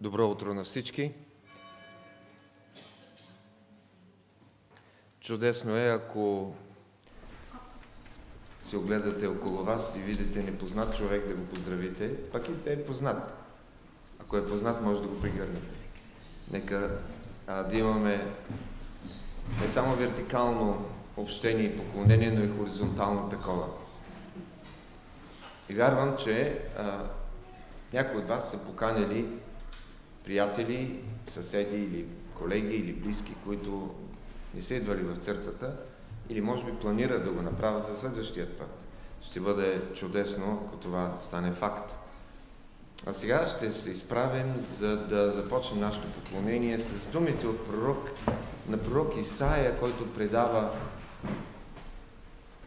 Добро утро на всички! Чудесно е, ако се огледате около вас и видите непознат човек да го поздравите, пак и те е познат. Ако е познат, може да го пригърнете. Нека а, да имаме не само вертикално общение и поклонение, но и хоризонтално такова. И вярвам, че а, някои от вас са поканили приятели, съседи или колеги или близки, които не са идвали в църквата или може би планират да го направят за следващия път. Ще бъде чудесно, ако това стане факт. А сега ще се изправим, за да започнем нашето поклонение с думите от пророк, на пророк Исаия, който предава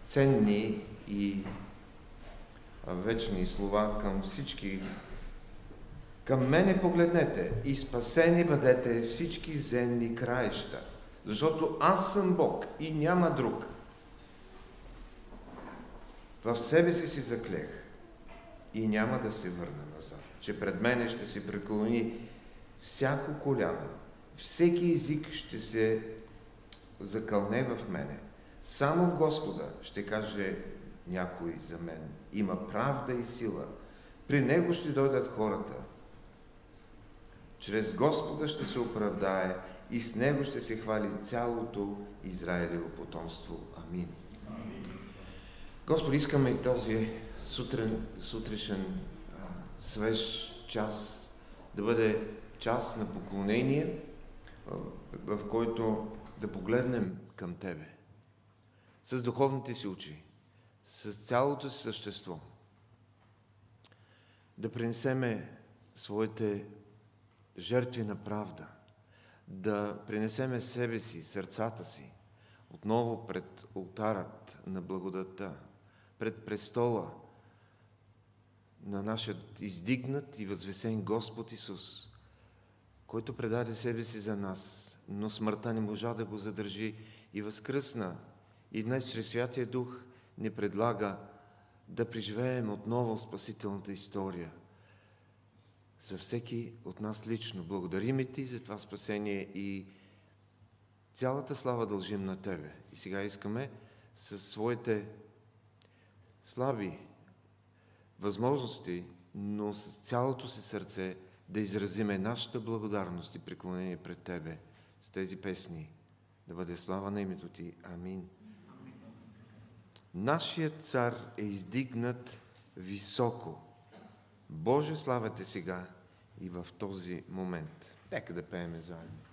ценни и вечни слова към всички. Към мене погледнете и спасени бъдете всички земни краища, защото аз съм Бог и няма друг. В себе си си заклех и няма да се върна назад, че пред мене ще се преклони всяко коляно, всеки език ще се закълне в мене. Само в Господа ще каже някой за мен. Има правда и сила. При Него ще дойдат хората. Чрез Господа ще се оправдае и с Него ще се хвали цялото Израилево потомство. Амин. Господи, искаме и този сутрен, сутрешен свеж час да бъде час на поклонение, в който да погледнем към Тебе с духовните си очи с цялото си същество да принесеме своите жертви на правда, да принесеме себе си, сърцата си, отново пред ултарът на благодата, пред престола на нашия издигнат и възвесен Господ Исус, който предаде себе си за нас, но смъртта не можа да го задържи и възкръсна. И днес чрез Святия Дух ни предлага да преживеем отново спасителната история за всеки от нас лично. Благодарим и ти за това спасение и цялата слава дължим на Тебе. И сега искаме със своите слаби възможности, но с цялото си сърце да изразиме нашата благодарност и преклонение пред Тебе с тези песни. Да бъде слава на името Ти. Амин. Нашият цар е издигнат високо. Боже, славате сега и в този момент. Нека да пееме заедно.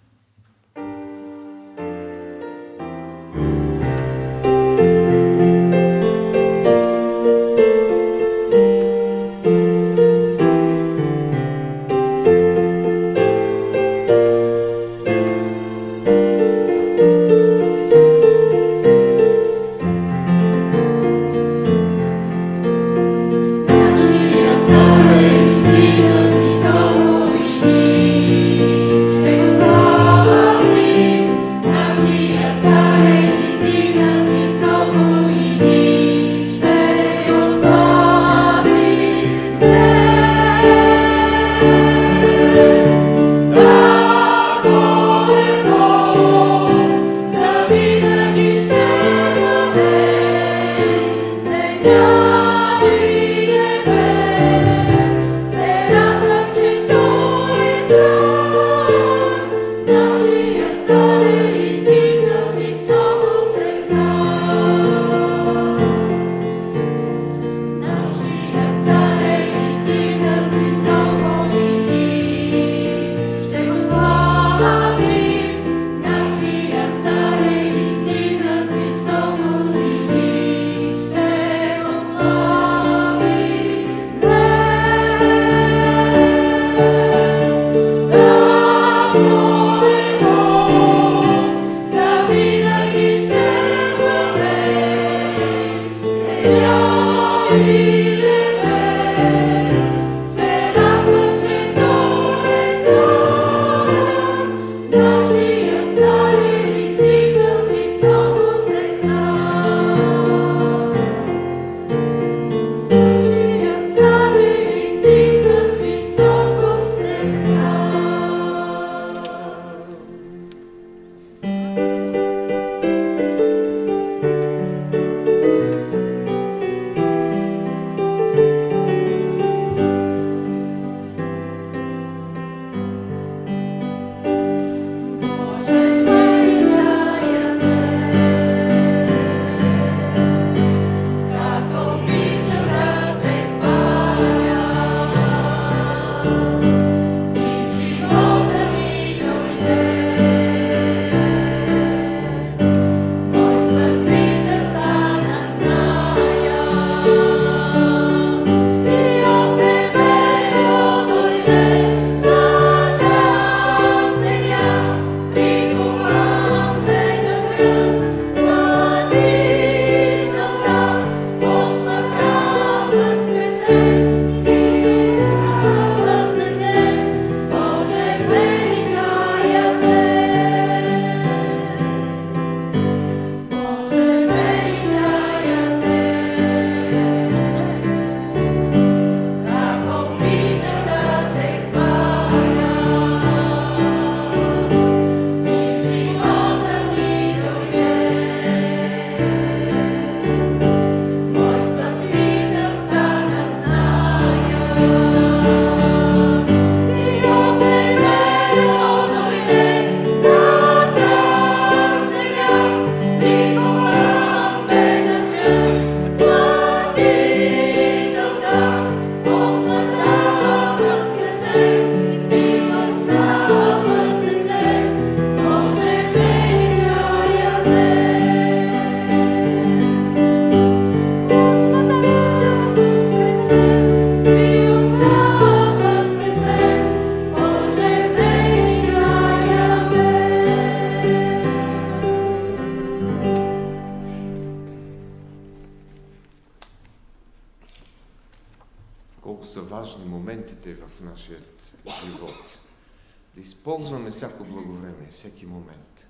колко са важни моментите в нашия живот. Да използваме всяко благовремие, всеки момент.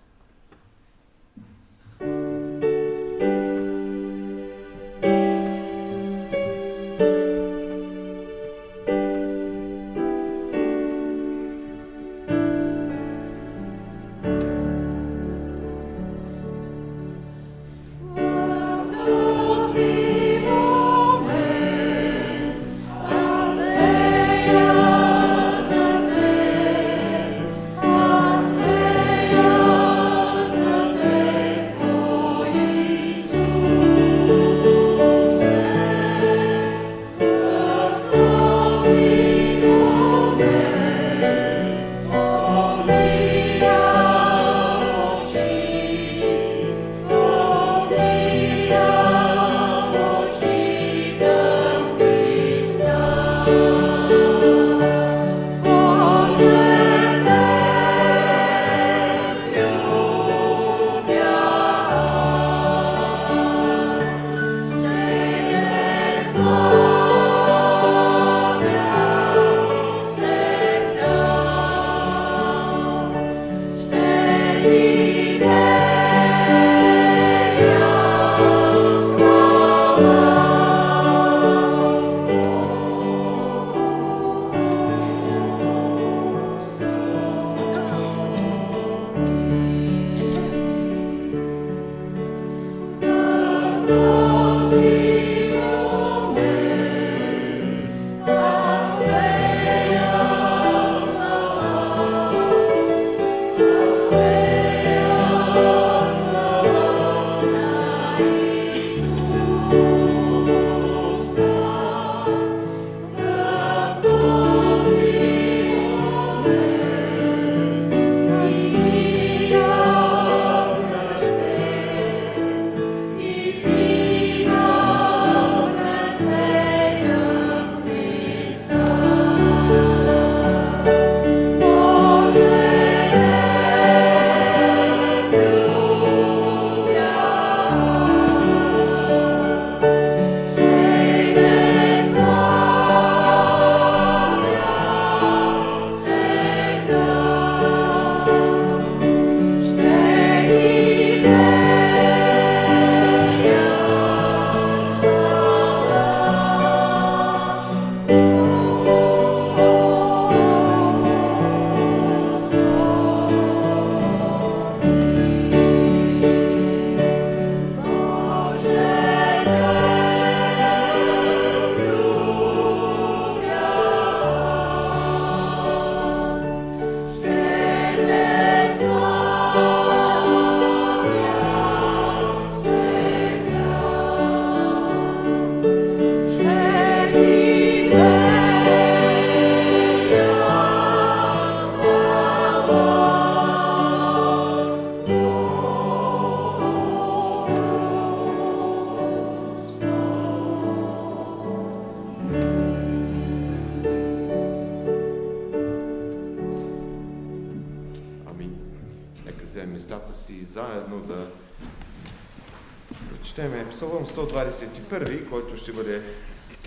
121, който ще бъде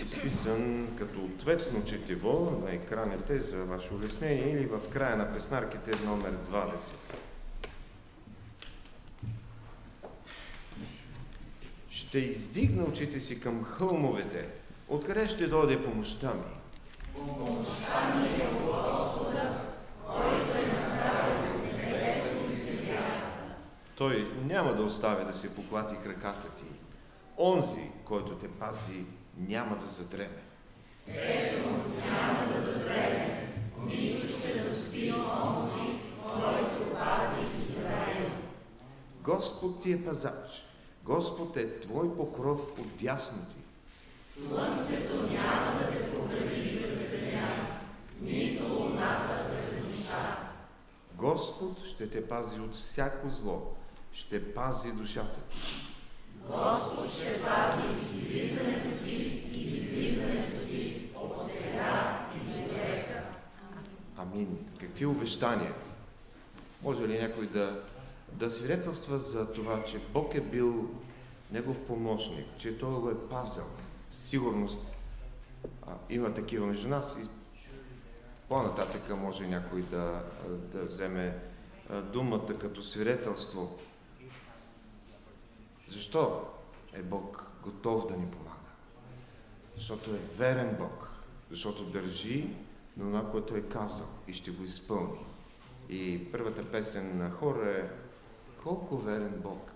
изписан като ответно четиво на екраните за ваше улеснение или в края на преснарките номер 20. Ще издигна очите си към хълмовете. Откъде ще дойде помощта ми? Помощта ми е Господа, който е направил небето и земята. Той няма да остави да се поклати краката ти онзи, който те пази, няма да задреме. Ето, няма да задреме, нито ще заспи онзи, който пази Израил. Господ ти е пазач. Господ е твой покров от дясно ти. Слънцето няма да те повреди през деня, нито луната през нощта. Господ ще те пази от всяко зло, ще пази душата ти. От сега и до века. Амин. Какви обещания? Може ли някой да, да свидетелства за това, че Бог е бил негов помощник, че Той го е пазил? Сигурност а, има такива между нас и По-нататъка може някой да, да вземе думата като свидетелство. Защо е Бог готов да ни помага? Защото е верен Бог. Защото държи на това, което е казал и ще го изпълни. И първата песен на хора е Колко верен Бог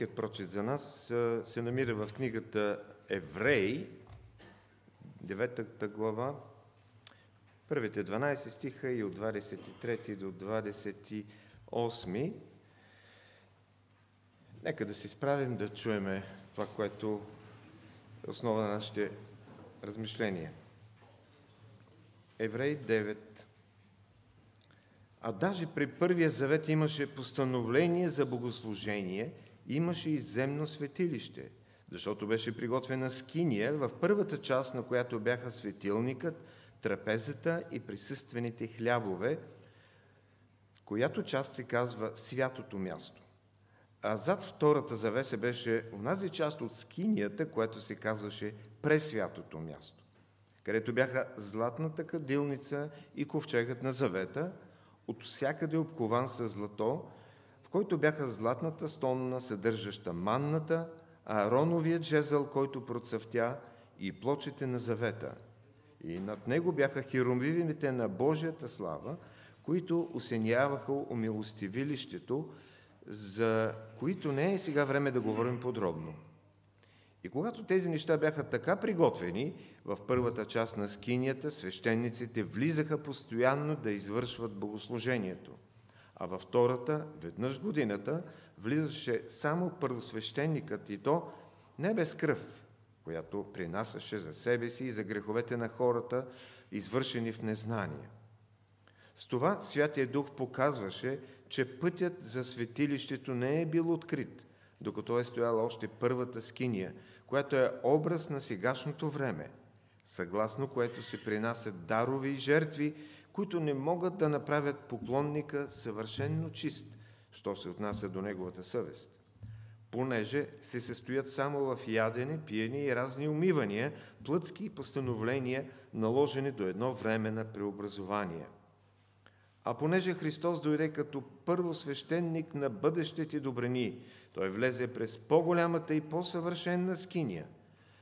Библейският прочит за нас се намира в книгата Евреи, 9 глава, първите 12 стиха и от 23 до 28. Нека да се справим да чуеме това, което е основа на нашите размишления. Еврей 9. А даже при първия завет имаше постановление за богослужение – имаше и земно светилище, защото беше приготвена скиния, в първата част на която бяха светилникът, трапезата и присъствените хлябове, която част се казва святото място. А зад втората завеса беше онази част от скинията, която се казваше пресвятото място, където бяха златната кадилница и ковчегът на завета, от всякъде обкован с злато, който бяха златната стонна, съдържаща манната, Аароновият жезъл, който процъфтя, и плочите на завета. И над него бяха хиромвивимите на Божията слава, които осеняваха умилостивилището, за които не е сега време да говорим подробно. И когато тези неща бяха така приготвени, в първата част на скинията свещениците влизаха постоянно да извършват богослужението, а във втората, веднъж годината, влизаше само първосвещеникът и то не без кръв, която принасяше за себе си и за греховете на хората, извършени в незнание. С това Святия Дух показваше, че пътят за светилището не е бил открит, докато е стояла още първата скиния, която е образ на сегашното време, съгласно което се принасят дарови и жертви, които не могат да направят поклонника съвършенно чист, що се отнася до неговата съвест понеже се състоят само в ядене, пиене и разни умивания, плътски постановления, наложени до едно време на преобразование. А понеже Христос дойде като първосвещеник на бъдещите добрини, той влезе през по-голямата и по-съвършенна скиния,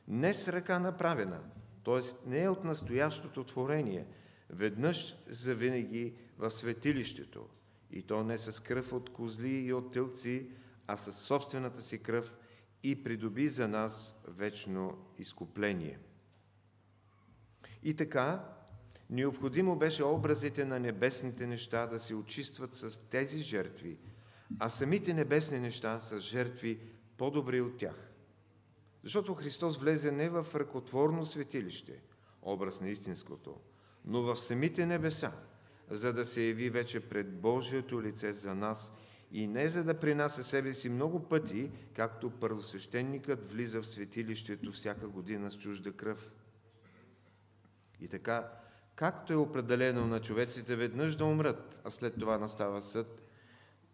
не с ръка направена, т.е. не е от настоящото творение, веднъж за винаги в светилището, и то не с кръв от козли и от тълци, а със собствената си кръв и придоби за нас вечно изкупление. И така, необходимо беше образите на небесните неща да се очистват с тези жертви, а самите небесни неща с жертви по-добри от тях. Защото Христос влезе не в ръкотворно светилище, образ на истинското, но в самите небеса, за да се яви вече пред Божието лице за нас – и не за да принася себе си много пъти, както първосвещеникът влиза в светилището всяка година с чужда кръв. И така, както е определено на човеците веднъж да умрат, а след това настава съд,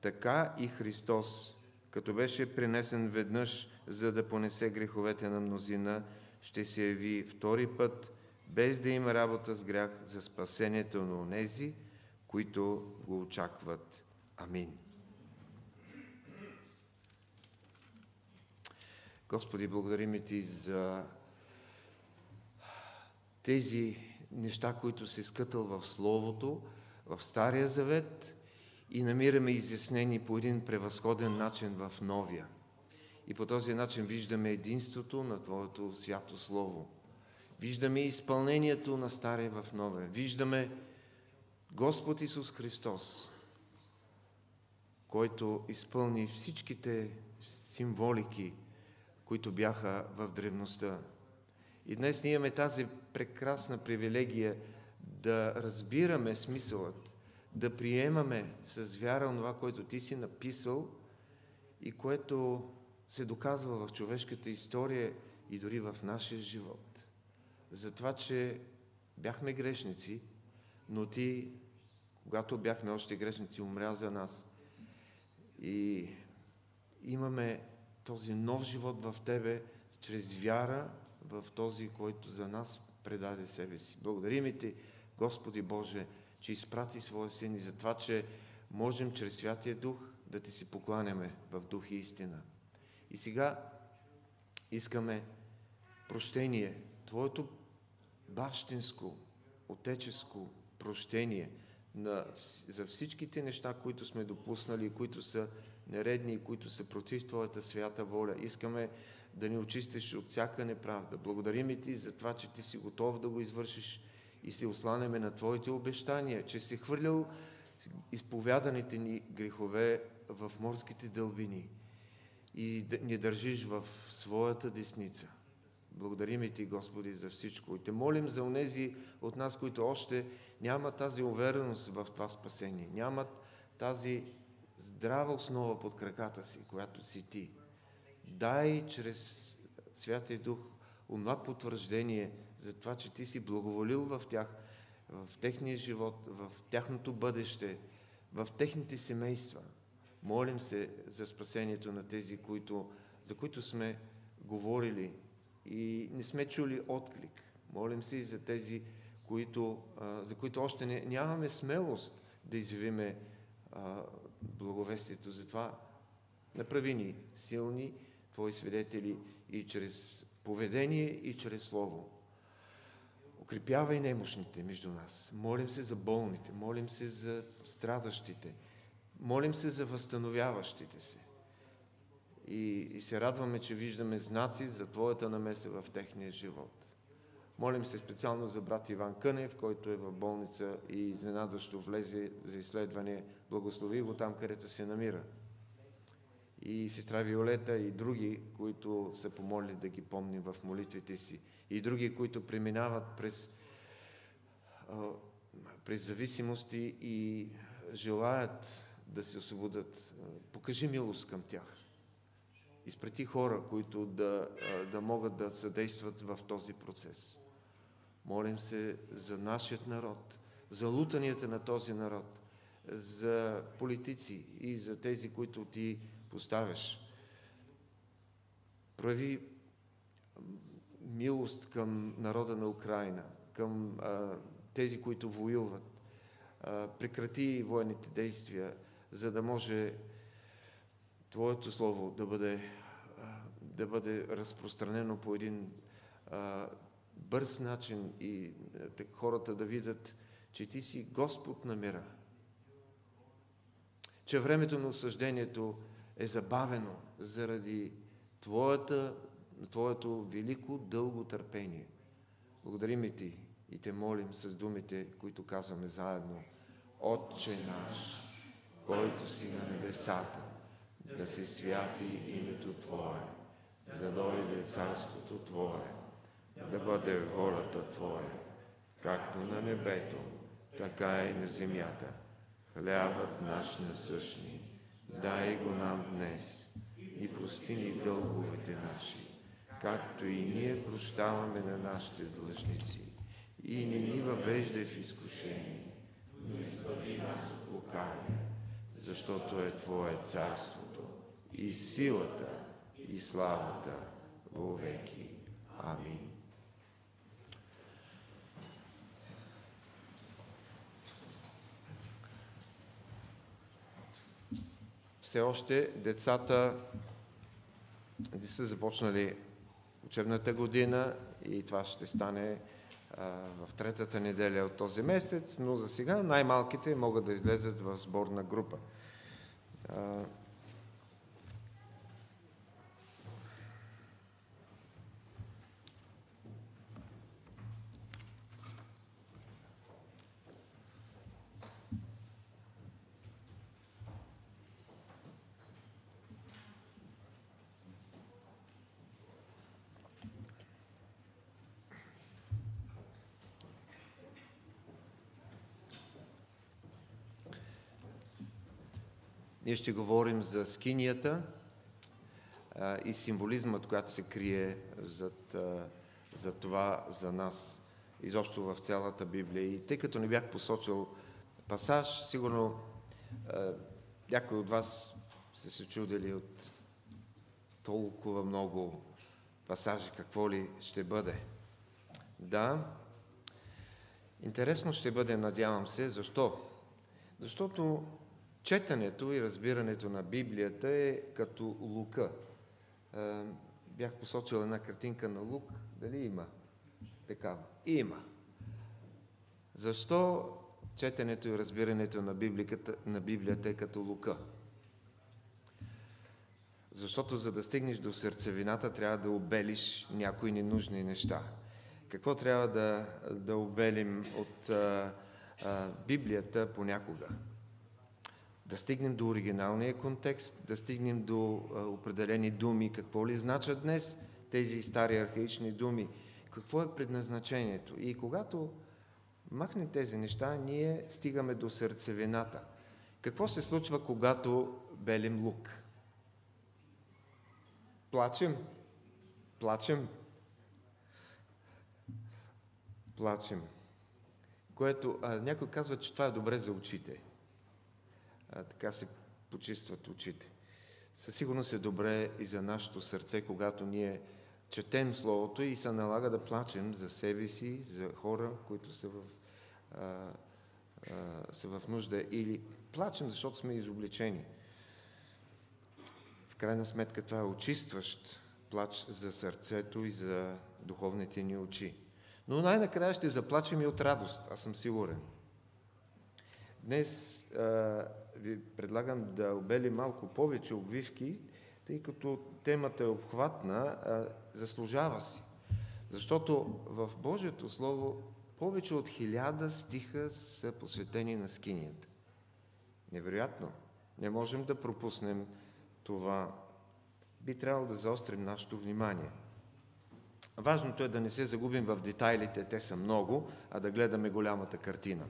така и Христос, като беше принесен веднъж, за да понесе греховете на мнозина, ще се яви втори път, без да има работа с грях за спасението на онези, които го очакват. Амин. Господи, благодарим Ти за тези неща, които си скътал в Словото, в Стария Завет и намираме изяснени по един превъзходен начин в Новия. И по този начин виждаме единството на Твоето свято Слово. Виждаме изпълнението на Стария в Новия. Виждаме Господ Исус Христос, който изпълни всичките символики, които бяха в древността. И днес ние имаме тази прекрасна привилегия да разбираме смисълът, да приемаме с вяра това, което ти си написал и което се доказва в човешката история и дори в нашия живот. За това, че бяхме грешници, но ти, когато бяхме още грешници, умря за нас. И имаме този нов живот в Тебе, чрез вяра в този, който за нас предаде себе си. Благодарим Ти, Господи Боже, че изпрати Своя Син и за това, че можем чрез Святия Дух да Ти си покланяме в дух и истина. И сега искаме прощение, Твоето бащинско, отеческо прощение на, за всичките неща, които сме допуснали, които са нередни, които са против Твоята свята воля. Искаме да ни очистиш от всяка неправда. Благодарим и Ти за това, че Ти си готов да го извършиш и се осланяме на Твоите обещания, че си хвърлял изповяданите ни грехове в морските дълбини и ни държиш в своята десница. Благодарим и Ти, Господи, за всичко. И Те молим за онези от нас, които още нямат тази увереност в това спасение, нямат тази здрава основа под краката си, която си ти. Дай чрез Святия Дух онова потвърждение за това, че ти си благоволил в тях, в техния живот, в тяхното бъдеще, в техните семейства. Молим се за спасението на тези, които, за които сме говорили и не сме чули отклик. Молим се и за тези, които, за които още не, нямаме смелост да изявиме благовестието. Затова направи ни силни Твои свидетели и чрез поведение, и чрез Слово. Укрепявай немощните между нас. Молим се за болните, молим се за страдащите. Молим се за възстановяващите се. И, и се радваме, че виждаме знаци за Твоята намеса в техния живот. Молим се специално за брат Иван Кънев, който е в болница и изненадващо влезе за изследване. Благослови го там, където се намира. И сестра Виолета и други, които са помолили да ги помним в молитвите си. И други, които преминават през, през зависимости и желаят да се освободят. Покажи милост към тях. Изпрети хора, които да, да могат да съдействат в този процес. Молим се за нашият народ, за лутанията на този народ, за политици и за тези, които ти поставяш. Прояви милост към народа на Украина, към а, тези, които воюват. А, прекрати военните действия, за да може Твоето Слово да бъде, да бъде разпространено по един а, бърз начин и хората да видят, че Ти си Господ на мира. Че времето на осъждението е забавено заради Твоята, Твоето велико дълго търпение. Благодарим Ти и Те молим с думите, които казваме заедно. Отче наш, който си на небесата, да се святи името Твое, да дойде царството Твое, да бъде волята Твоя, както на небето, така и на земята. Хлябът наш насъщни, дай го нам днес и прости ни дълговете наши, както и ние прощаваме на нашите длъжници. И не ни въвеждай в изкушение, но избави нас от лукавия, защото е Твое царството и силата и славата веки. Амин. Все още децата не са започнали учебната година и това ще стане в третата неделя от този месец, но за сега най-малките могат да излезат в сборна група. Ние ще говорим за скинията а, и символизмът, която се крие зад, а, за това за нас, изобщо в цялата Библия. И тъй като не бях посочил пасаж, сигурно а, някой от вас се се чудили от толкова много пасажи, какво ли ще бъде. Да, интересно ще бъде, надявам се. Защо? Защото Четенето и разбирането на Библията е като лука. Бях посочил една картинка на лук. Дали има такава? Има. Защо четенето и разбирането на, на Библията е като лука? Защото за да стигнеш до сърцевината, трябва да обелиш някои ненужни неща. Какво трябва да, да обелим от а, а, Библията понякога? Да стигнем до оригиналния контекст, да стигнем до а, определени думи, какво ли значат днес тези стари архаични думи, какво е предназначението. И когато махнем тези неща, ние стигаме до сърцевината. Какво се случва, когато белим лук? Плачем? Плачем? Плачем. Което а, някой казва, че това е добре за очите така се почистват очите. Със сигурност е добре и за нашето сърце, когато ние четем Словото и се налага да плачем за себе си, за хора, които са в, а, а, са в нужда, или плачем, защото сме изобличени. В крайна сметка това е очистващ плач за сърцето и за духовните ни очи. Но най-накрая ще заплачем и от радост, аз съм сигурен. Днес а, ви предлагам да обели малко повече обвивки, тъй като темата е обхватна, а, заслужава си. Защото в Божието Слово повече от хиляда стиха са посветени на скинията. Невероятно. Не можем да пропуснем това. Би трябвало да заострим нашето внимание. Важното е да не се загубим в детайлите, те са много, а да гледаме голямата картина.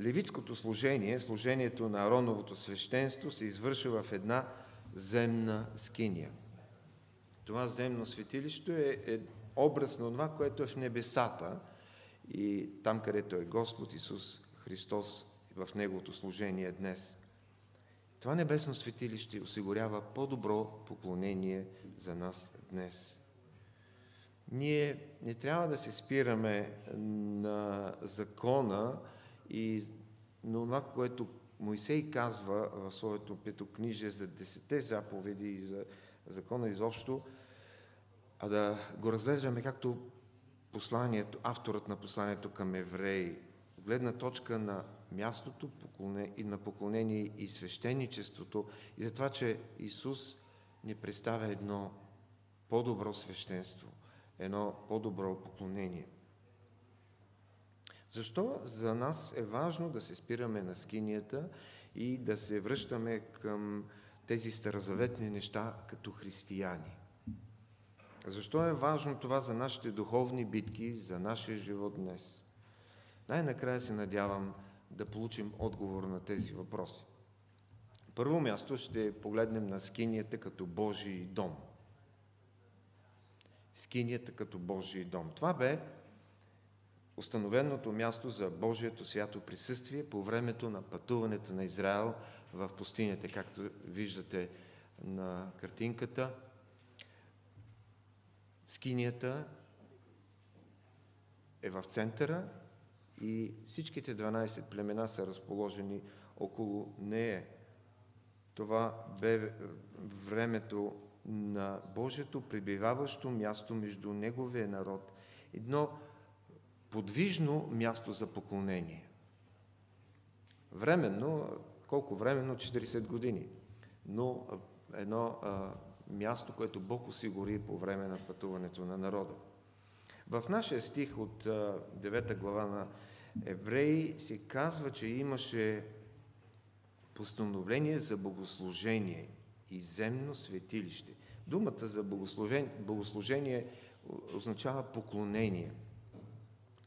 Левитското служение, служението на Ароновото свещенство се извършва в една земна скиния. Това земно светилище е, е образ на това, което е в небесата и там, където е Господ Исус Христос в Неговото служение днес. Това небесно светилище осигурява по-добро поклонение за нас днес. Ние не трябва да се спираме на закона и на това, което Моисей казва в своето петокнижие за десете заповеди и за закона изобщо, а да го разглеждаме както посланието, авторът на посланието към евреи, гледна точка на мястото и на поклонение и свещеничеството и за това, че Исус ни представя едно по-добро свещенство, едно по-добро поклонение. Защо за нас е важно да се спираме на скинията и да се връщаме към тези старозаветни неща като християни? Защо е важно това за нашите духовни битки, за нашия живот днес? Най-накрая се надявам да получим отговор на тези въпроси. Първо място ще погледнем на скинията като Божий дом. Скинията като Божий дом. Това бе установеното място за Божието свято присъствие по времето на пътуването на Израел в пустинята, както виждате на картинката. Скинията е в центъра и всичките 12 племена са разположени около нея. Това бе времето на Божието пребиваващо място между Неговия народ. Едно подвижно място за поклонение. Временно, колко временно? 40 години. Но едно а, място, което Бог осигури по време на пътуването на народа. В нашия стих от 9 глава на Евреи се казва, че имаше постановление за богослужение и земно светилище. Думата за богослужение, богослужение означава поклонение.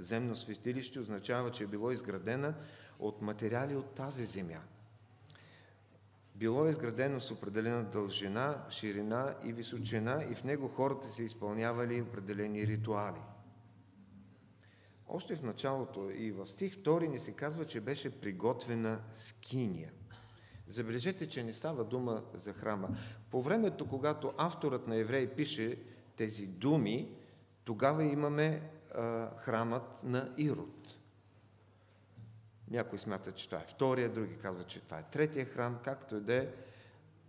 Земно светилище означава, че е било изградена от материали от тази земя. Било е изградено с определена дължина, ширина и височина и в него хората се изпълнявали определени ритуали. Още в началото и в стих 2 ни се казва, че беше приготвена скиния. Забележете, че не става дума за храма. По времето, когато авторът на Евреи пише тези думи, тогава имаме храмът на Ирод. Някои смятат, че това е втория, други казват, че това е третия храм, както и да е.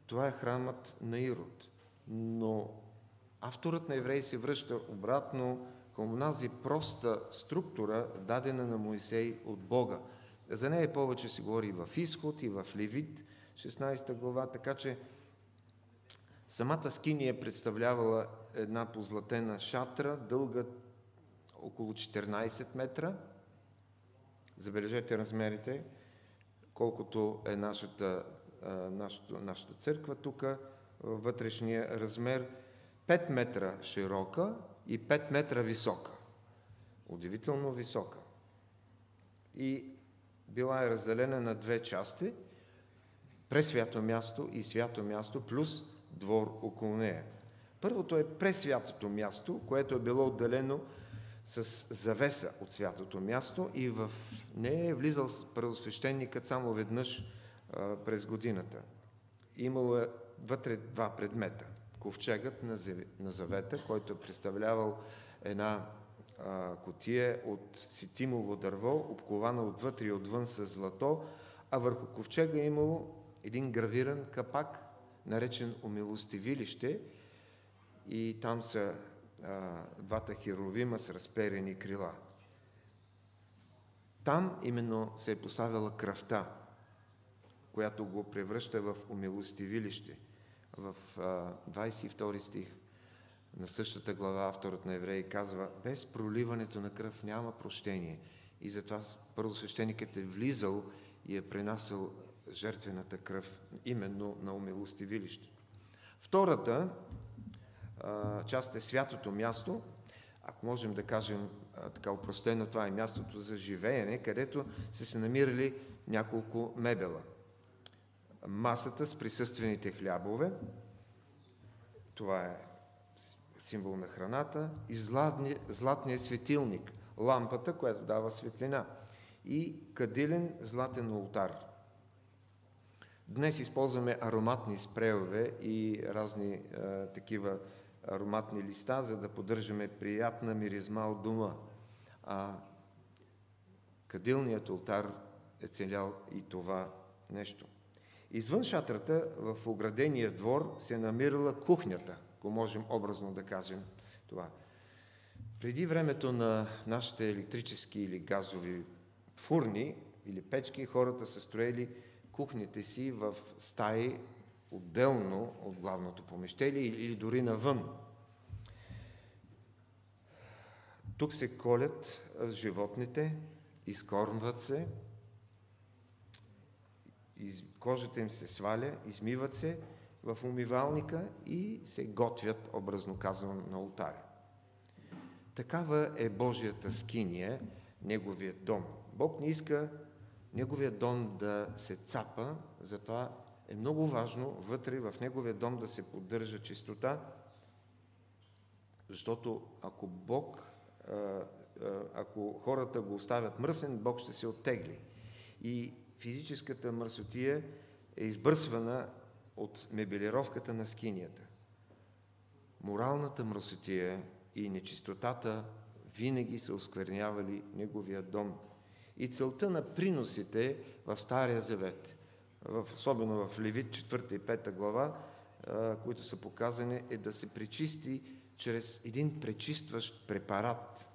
Това е храмът на Ирод. Но авторът на Евреи се връща обратно към тази проста структура, дадена на Моисей от Бога. За нея повече се говори и в Изход, и в Левит, 16 глава, така че самата скиния е представлявала една позлатена шатра, дълга около 14 метра. Забележете размерите, колкото е нашата, нашата, нашата църква тук, вътрешния размер 5 метра широка и 5 метра висока. Удивително висока. И била е разделена на две части, пресвято място и свято място, плюс двор около нея. Първото е пресвятото място, което е било отделено с завеса от святото място и в нея е влизал първосвещеникът само веднъж през годината. Имало е вътре два предмета – ковчегът на завета, който е представлявал една котия от ситимово дърво, обкована отвътре и отвън с злато, а върху ковчега е имало един гравиран капак, наречен умилостивилище, и там са а, двата херовима с разперени крила. Там именно се е поставила кръвта, която го превръща в умилостивилище. В 22 стих на същата глава авторът на Евреи казва, без проливането на кръв няма прощение. И затова първосвещеникът е влизал и е пренасял жертвената кръв именно на умилостивилище. Втората а, част е святото място. Ако можем да кажем така упростено, това е мястото за живеене, където са се намирали няколко мебела. Масата с присъствените хлябове, това е символ на храната, и златния, златния светилник, лампата, която дава светлина, и кадилен златен ултар. Днес използваме ароматни спреове и разни а, такива ароматни листа, за да поддържаме приятна миризма от дома. А кадилният ултар е целял и това нещо. Извън шатрата, в оградения двор, се намирала кухнята, ако можем образно да кажем това. Преди времето на нашите електрически или газови фурни или печки, хората са строили кухните си в стаи отделно от главното помещение или дори навън. Тук се колят животните, изкормват се, кожата им се сваля, измиват се в умивалника и се готвят, образно казано, на ултаря. Такава е Божията скиния, Неговият дом. Бог не иска Неговият дом да се цапа, затова е много важно вътре в Неговия дом да се поддържа чистота, защото ако Бог, ако хората го оставят мръсен, Бог ще се оттегли. И физическата мърсотия е избърсвана от мебелировката на скинията. Моралната мръсотия и нечистотата винаги са осквернявали неговия дом. И целта на приносите в Стария Завет, особено в Левит 4 и 5 глава, които са показани, е да се пречисти чрез един пречистващ препарат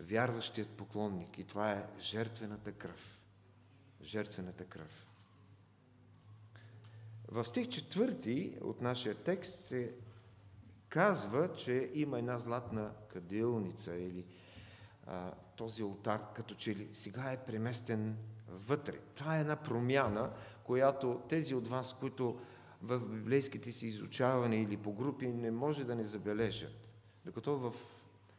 вярващият поклонник. И това е жертвената кръв. Жертвената кръв. В стих четвърти от нашия текст се казва, че има една златна кадилница или а, този алтар, като че ли сега е преместен вътре. Това е една промяна, която тези от вас, които в библейските си изучаване или по групи не може да не забележат. Докато в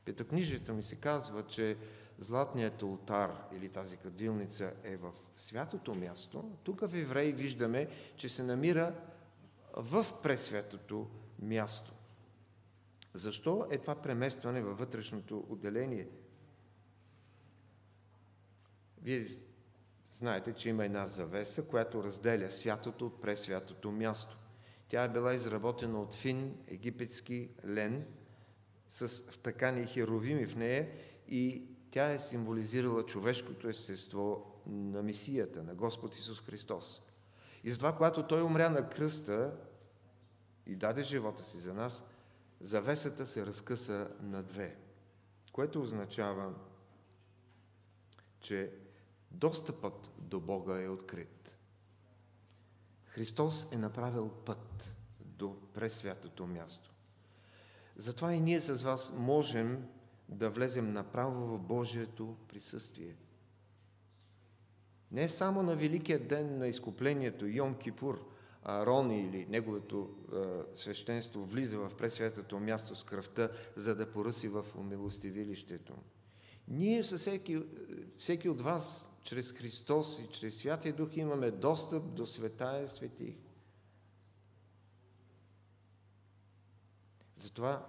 Петъкнижието ми се казва, че златният ултар или тази кадилница е в святото място, тук в Еврей виждаме, че се намира в пресвятото място. Защо е това преместване във вътрешното отделение? Вие знаете, че има една завеса, която разделя святото от пресвятото място. Тя е била изработена от фин египетски лен с втъкани херовими в нея и тя е символизирала човешкото естество на Мисията, на Господ Исус Христос. И затова, когато Той умря на кръста и даде живота си за нас, завесата се разкъса на две, което означава, че достъпът до Бога е открит. Христос е направил път до пресвятото място. Затова и ние с вас можем да влезем направо в Божието присъствие. Не само на Великия ден на изкуплението, Йом Кипур, Арон или неговото е, свещенство влиза в пресветото място с кръвта, за да поръси в умилостивилището. Ние със всеки, всеки от вас, чрез Христос и чрез Святия Дух, имаме достъп до светая свети. Затова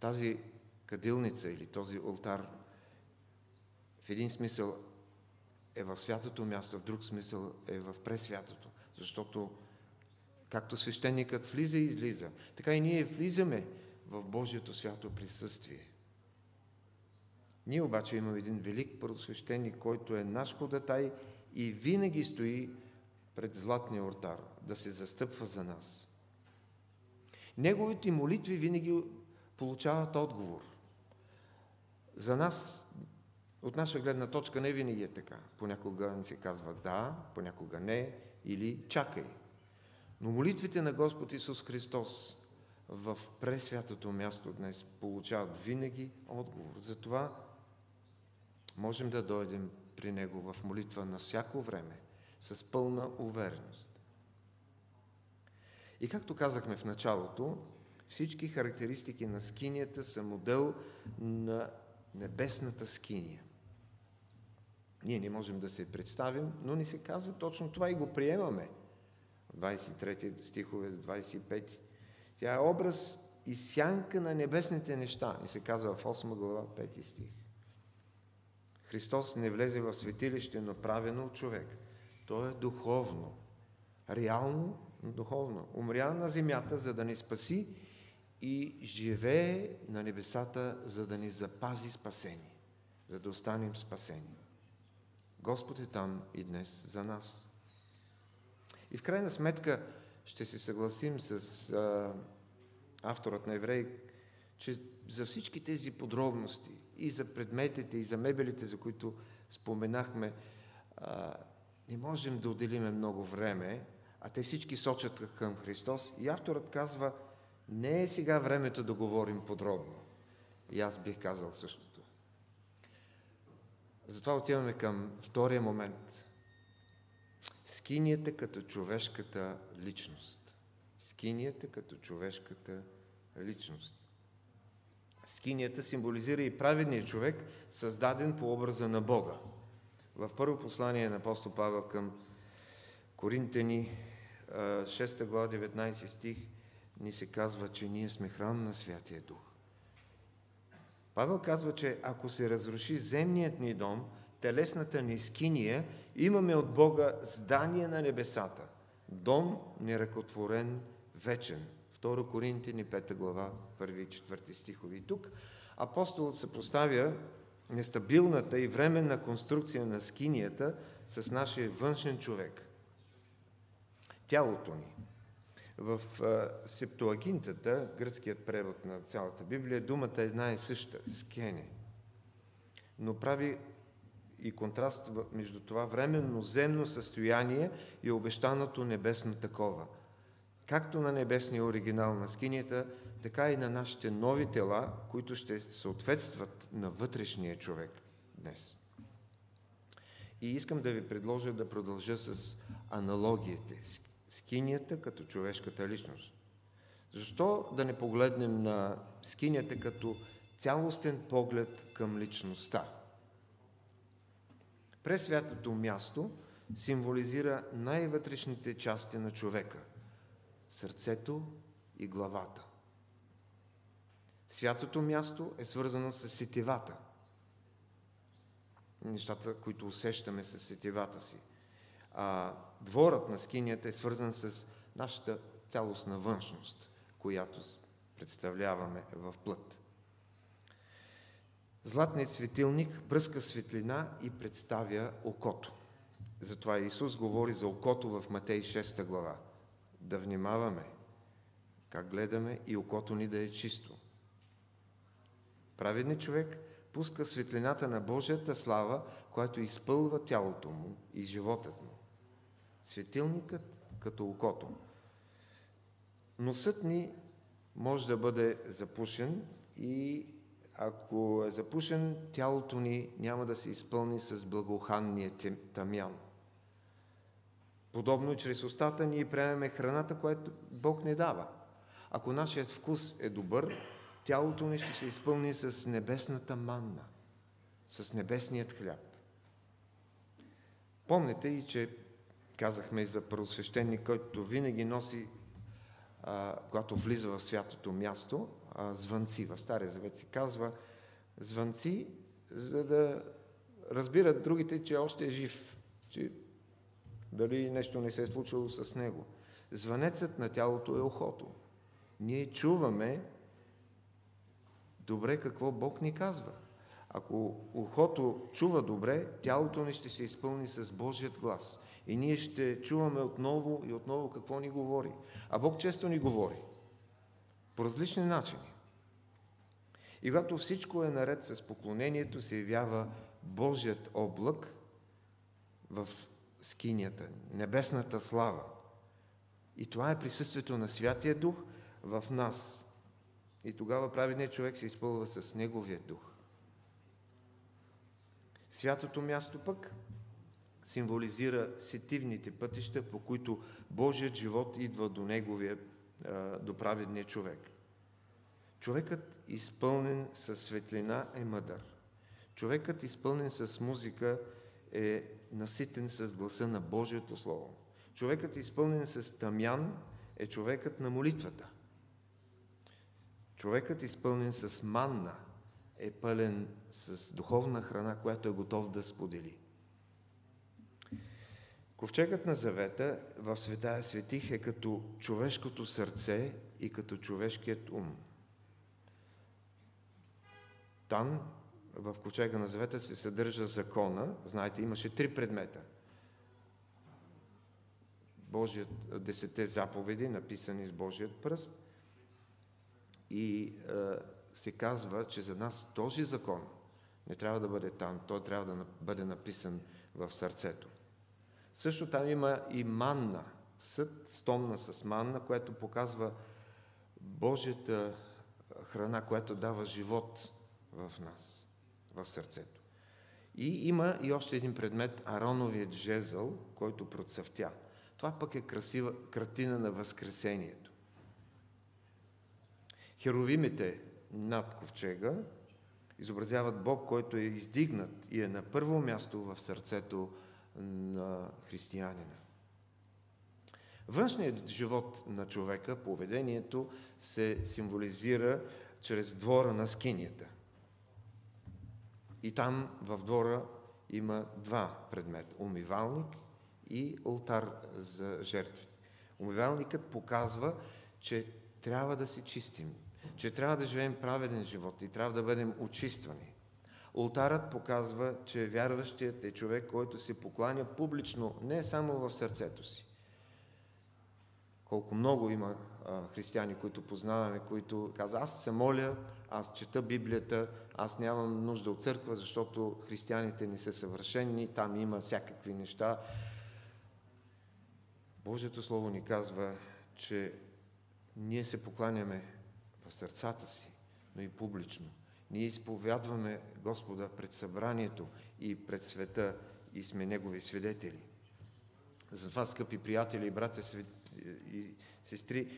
тази кадилница или този ултар в един смисъл е в святото място, в друг смисъл е в пресвятото. Защото както свещеникът влиза и излиза, така и ние влизаме в Божието свято присъствие. Ние обаче имаме един велик първосвещеник, който е наш ходатай и винаги стои пред златния ортар, да се застъпва за нас. Неговите молитви винаги получават отговор. За нас От наша гледна точка не винаги е така. Понякога ни се казва да, понякога не или чакай. Но молитвите на Господ Исус Христос в пресвятото място днес получават винаги отговор. Затова можем да дойдем при Него в молитва на всяко време, с пълна увереност. И както казахме в началото, всички характеристики на скинията са модел на небесната скиния. Ние не можем да се представим, но ни се казва точно това и го приемаме. 23 стихове, 25. Тя е образ и сянка на небесните неща, ни се казва в 8 глава, 5 стих. Христос не влезе в светилище, направено от човек. То е духовно, реално, но духовно. Умря на земята, за да ни спаси и живее на небесата, за да ни запази спасение, за да останем спасени. Господ е там и днес за нас. И в крайна сметка ще се съгласим с а, авторът на Еврей, че за всички тези подробности и за предметите, и за мебелите, за които споменахме, а, не можем да отделиме много време, а те всички сочат към Христос. И авторът казва, не е сега времето да говорим подробно. И аз бих казал същото. Затова отиваме към втория момент. Скинията като човешката личност. Скинията като човешката личност. Скинията символизира и праведния човек, създаден по образа на Бога. В първо послание на апостол Павел към Коринтени, 6 глава, 19 стих, ни се казва, че ние сме храм на Святия Дух. Павел казва, че ако се разруши земният ни дом, телесната ни скиния, имаме от Бога здание на небесата, дом неръкотворен, вечен. 2 Коринтини 5 глава, 1 и 4 стихови. Тук апостолът се поставя нестабилната и временна конструкция на скинията с нашия външен човек. Тялото ни. В Септуагинтата, гръцкият превод на цялата Библия, думата е една и съща – скене. Но прави и контраст между това временно земно състояние и обещаното небесно такова. Както на небесния оригинал на скинията, така и на нашите нови тела, които ще съответстват на вътрешния човек днес. И искам да ви предложа да продължа с аналогиите скинията като човешката личност. Защо да не погледнем на скинията като цялостен поглед към личността? Пресвятото място символизира най-вътрешните части на човека – сърцето и главата. Святото място е свързано с сетивата. Нещата, които усещаме с сетивата си – а, дворът на скинията е свързан с нашата цялостна външност, която представляваме в плът. Златният светилник бръска светлина и представя окото. Затова Исус говори за окото в Матей 6 глава. Да внимаваме как гледаме и окото ни да е чисто. Праведният човек пуска светлината на Божията слава, която изпълва тялото му и животът му. Светилникът като окото. Носът ни може да бъде запушен и ако е запушен, тялото ни няма да се изпълни с благоханния тамян. Подобно и чрез устата ние приемаме храната, която Бог не дава. Ако нашият вкус е добър, тялото ни ще се изпълни с небесната манна, с небесният хляб. Помните и, че Казахме и за първосвещеник, който винаги носи, а, когато влиза в святото място, а, звънци. В Стария Завет се казва звънци, за да разбират другите, че още е жив, че дали нещо не се е случило с него. Звънецът на тялото е ухото. Ние чуваме добре какво Бог ни казва. Ако ухото чува добре, тялото ни ще се изпълни с Божият глас. И ние ще чуваме отново и отново какво ни говори. А Бог често ни говори. По различни начини. И когато всичко е наред с поклонението, се явява Божият облак в скинията, небесната слава. И това е присъствието на Святия Дух в нас. И тогава праведният човек се изпълва с Неговия Дух. Святото място пък символизира сетивните пътища, по които Божият живот идва до неговия, до праведния човек. Човекът, изпълнен с светлина, е мъдър. Човекът, изпълнен с музика, е наситен с гласа на Божието Слово. Човекът, изпълнен с тамян, е човекът на молитвата. Човекът, изпълнен с манна, е пълен с духовна храна, която е готов да сподели. Ковчегът на завета в Светая Светих е като човешкото сърце и като човешкият ум. Там, в ковчега на завета, се съдържа закона. Знаете, имаше три предмета. Божият, десете заповеди, написани с Божият пръст. И е, се казва, че за нас този закон не трябва да бъде там, той трябва да бъде написан в сърцето. Също там има и манна, съд, стомна с манна, което показва Божията храна, която дава живот в нас, в сърцето. И има и още един предмет, Ароновият жезъл, който процъфтя. Това пък е красива картина на Възкресението. Херовимите над ковчега изобразяват Бог, който е издигнат и е на първо място в сърцето на християнина. Външният живот на човека, поведението, се символизира чрез двора на скинията. И там в двора има два предмета – умивалник и алтар за жертви. Умивалникът показва, че трябва да се чистим, че трябва да живеем праведен живот и трябва да бъдем очиствани. Ултарът показва, че вярващият е човек, който се покланя публично, не само в сърцето си. Колко много има християни, които познаваме, които казват, аз се моля, аз чета Библията, аз нямам нужда от църква, защото християните не са съвършени, там има всякакви неща. Божието Слово ни казва, че ние се покланяме в сърцата си, но и публично. Ние изповядваме Господа пред събранието и пред света и сме Негови свидетели. Затова, скъпи приятели братя и сестри,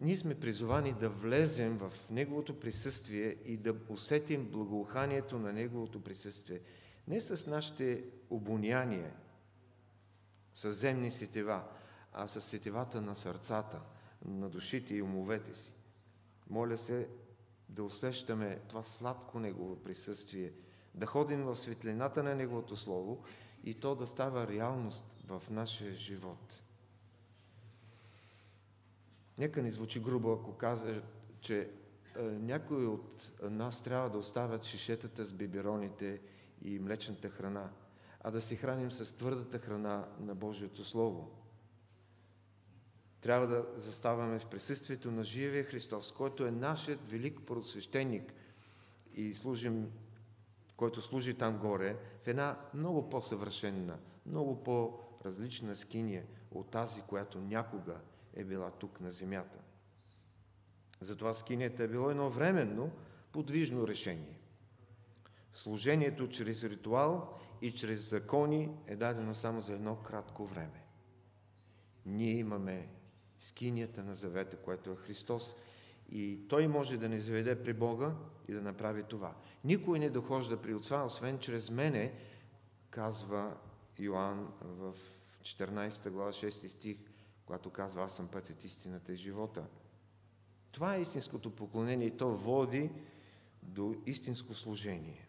ние сме призовани да влезем в Неговото присъствие и да усетим благоуханието на Неговото присъствие. Не с нашите обоняния, с земни сетива, а с сетивата на сърцата, на душите и умовете си. Моля се да усещаме това сладко Негово присъствие, да ходим в светлината на Неговото Слово и то да става реалност в нашия живот. Нека ни звучи грубо, ако каза, че е, някои от нас трябва да оставят шишетата с бибероните и млечната храна, а да се храним с твърдата храна на Божието Слово. Трябва да заставаме в присъствието на живия Христос, който е нашият велик просвещеник и служим, който служи там горе, в една много по-съвършенна, много по-различна скиния от тази, която някога е била тук на земята. Затова скинията е било едно временно, подвижно решение. Служението чрез ритуал и чрез закони е дадено само за едно кратко време. Ние имаме скинията на завета, което е Христос. И Той може да ни заведе при Бога и да направи това. Никой не дохожда при Отца, освен чрез мене, казва Йоанн в 14 глава 6 стих, когато казва Аз съм пътят, истината и живота. Това е истинското поклонение и то води до истинско служение.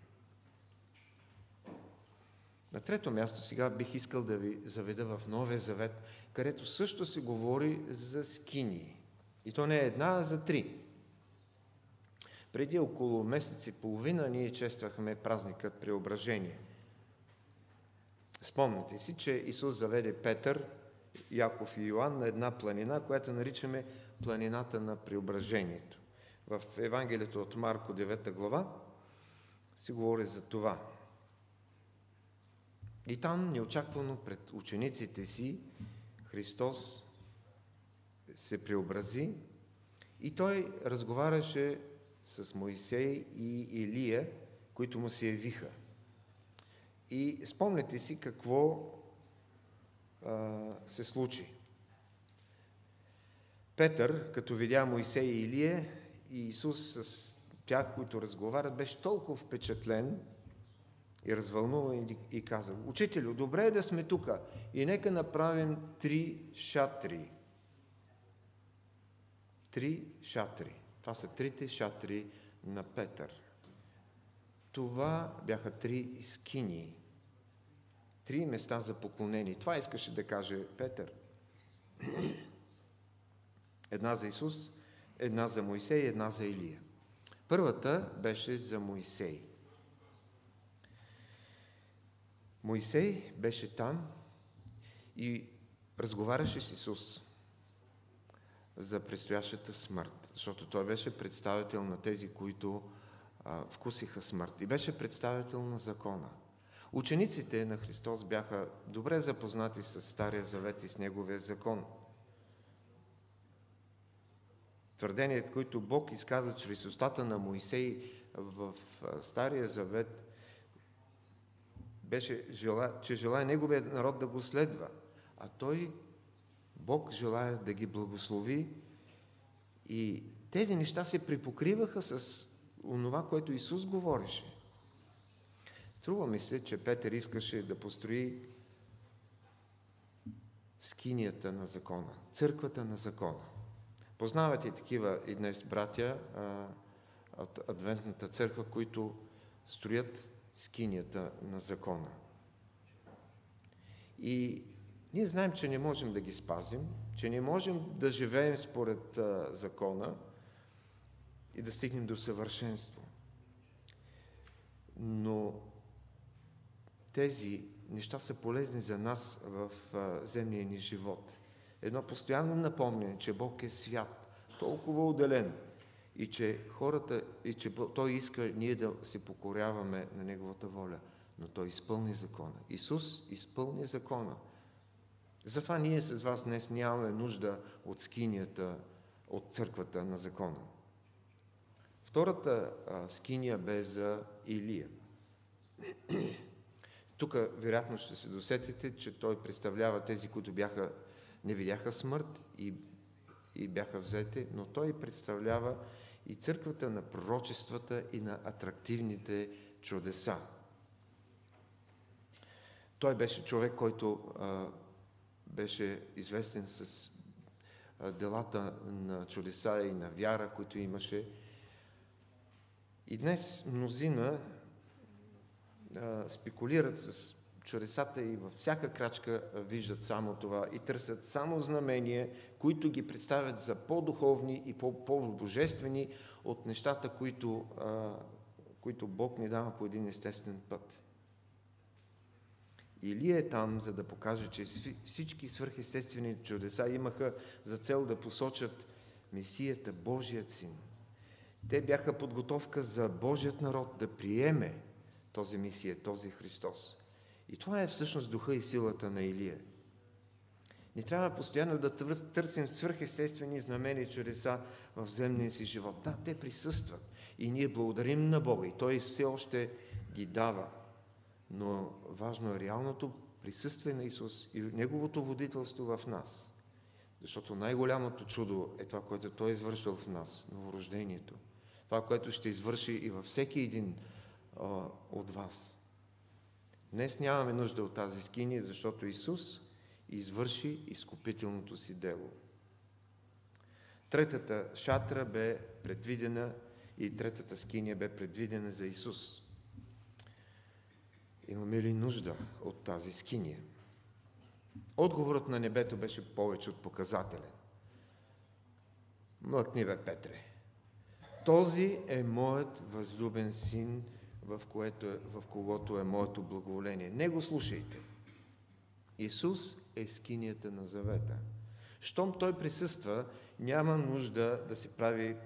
На трето място сега бих искал да ви заведа в Новия Завет, където също се говори за скини. И то не е една, а за три. Преди около месец и половина ние чествахме празникът Преображение. Спомняте си, че Исус заведе Петър, Яков и Йоанн на една планина, която наричаме планината на Преображението. в Евангелието от Марко 9 глава се говори за това. И там неочаквано пред учениците си Христос се преобрази и той разговаряше с Моисей и Илия, които му се явиха. И спомняте си какво се случи. Петър, като видя Моисей и Илия и Исус с тях, които разговарят, беше толкова впечатлен и развълнуван и, каза, Учителю, добре е да сме тук и нека направим три шатри. Три шатри. Това са трите шатри на Петър. Това бяха три скини. Три места за поклонение. Това искаше да каже Петър. Една за Исус, една за Моисей една за Илия. Първата беше за Моисей. Моисей беше там и разговаряше с Исус за предстоящата смърт, защото той беше представител на тези, които а, вкусиха смърт и беше представител на закона. Учениците на Христос бяха добре запознати с Стария Завет и с Неговия закон. Твърденият, които Бог изказа чрез устата на Моисей в Стария Завет, беше, че желая Неговият народ да го следва, а той Бог желая да ги благослови и тези неща се припокриваха с онова, което Исус говореше. Струва ми се, че Петър искаше да построи скинията на закона, църквата на закона. Познавате такива и днес братя от Адвентната църква, които строят скинията на закона. И ние знаем, че не можем да ги спазим, че не можем да живеем според а, закона и да стигнем до съвършенство. Но тези неща са полезни за нас в земния ни живот. Едно постоянно напомняне, че Бог е свят, толкова отделен и че хората, и че Той иска ние да се покоряваме на Неговата воля. Но Той изпълни закона. Исус изпълни закона. Затова ние с вас днес нямаме нужда от скинията, от църквата на закона. Втората скиния бе за Илия. Тук вероятно ще се досетите, че той представлява тези, които бяха, не видяха смърт и, и бяха взети, но той представлява и църквата на пророчествата и на атрактивните чудеса. Той беше човек, който а, беше известен с делата на чудеса и на вяра, които имаше. И днес мнозина спекулират с чудесата и във всяка крачка виждат само това и търсят само знамения, които ги представят за по-духовни и по-божествени от нещата, които, които Бог ни дава по един естествен път. Илия е там, за да покаже, че всички свърхестествени чудеса имаха за цел да посочат Месията, Божият син. Те бяха подготовка за Божият народ да приеме този Месия, този Христос. И това е всъщност духа и силата на Илия. Не трябва постоянно да търсим свърхестествени знамени и чудеса в земния си живот. Да, те присъстват. И ние благодарим на Бога. И Той все още ги дава но важно е реалното присъствие на Исус и Неговото водителство в нас. Защото най-голямото чудо е това, което Той е извършил в нас, новорождението. Това, което ще извърши и във всеки един от вас. Днес нямаме нужда от тази скиния, защото Исус извърши изкупителното си дело. Третата шатра бе предвидена и третата скиния бе предвидена за Исус. Имаме ли нужда от тази скиния? Отговорът на небето беше повече от показателен. Млъкни бе, Петре. Този е моят възлюбен син, в, което е, в когото е моето благоволение. Не го слушайте. Исус е скинията на завета. Щом Той присъства, няма нужда да се прави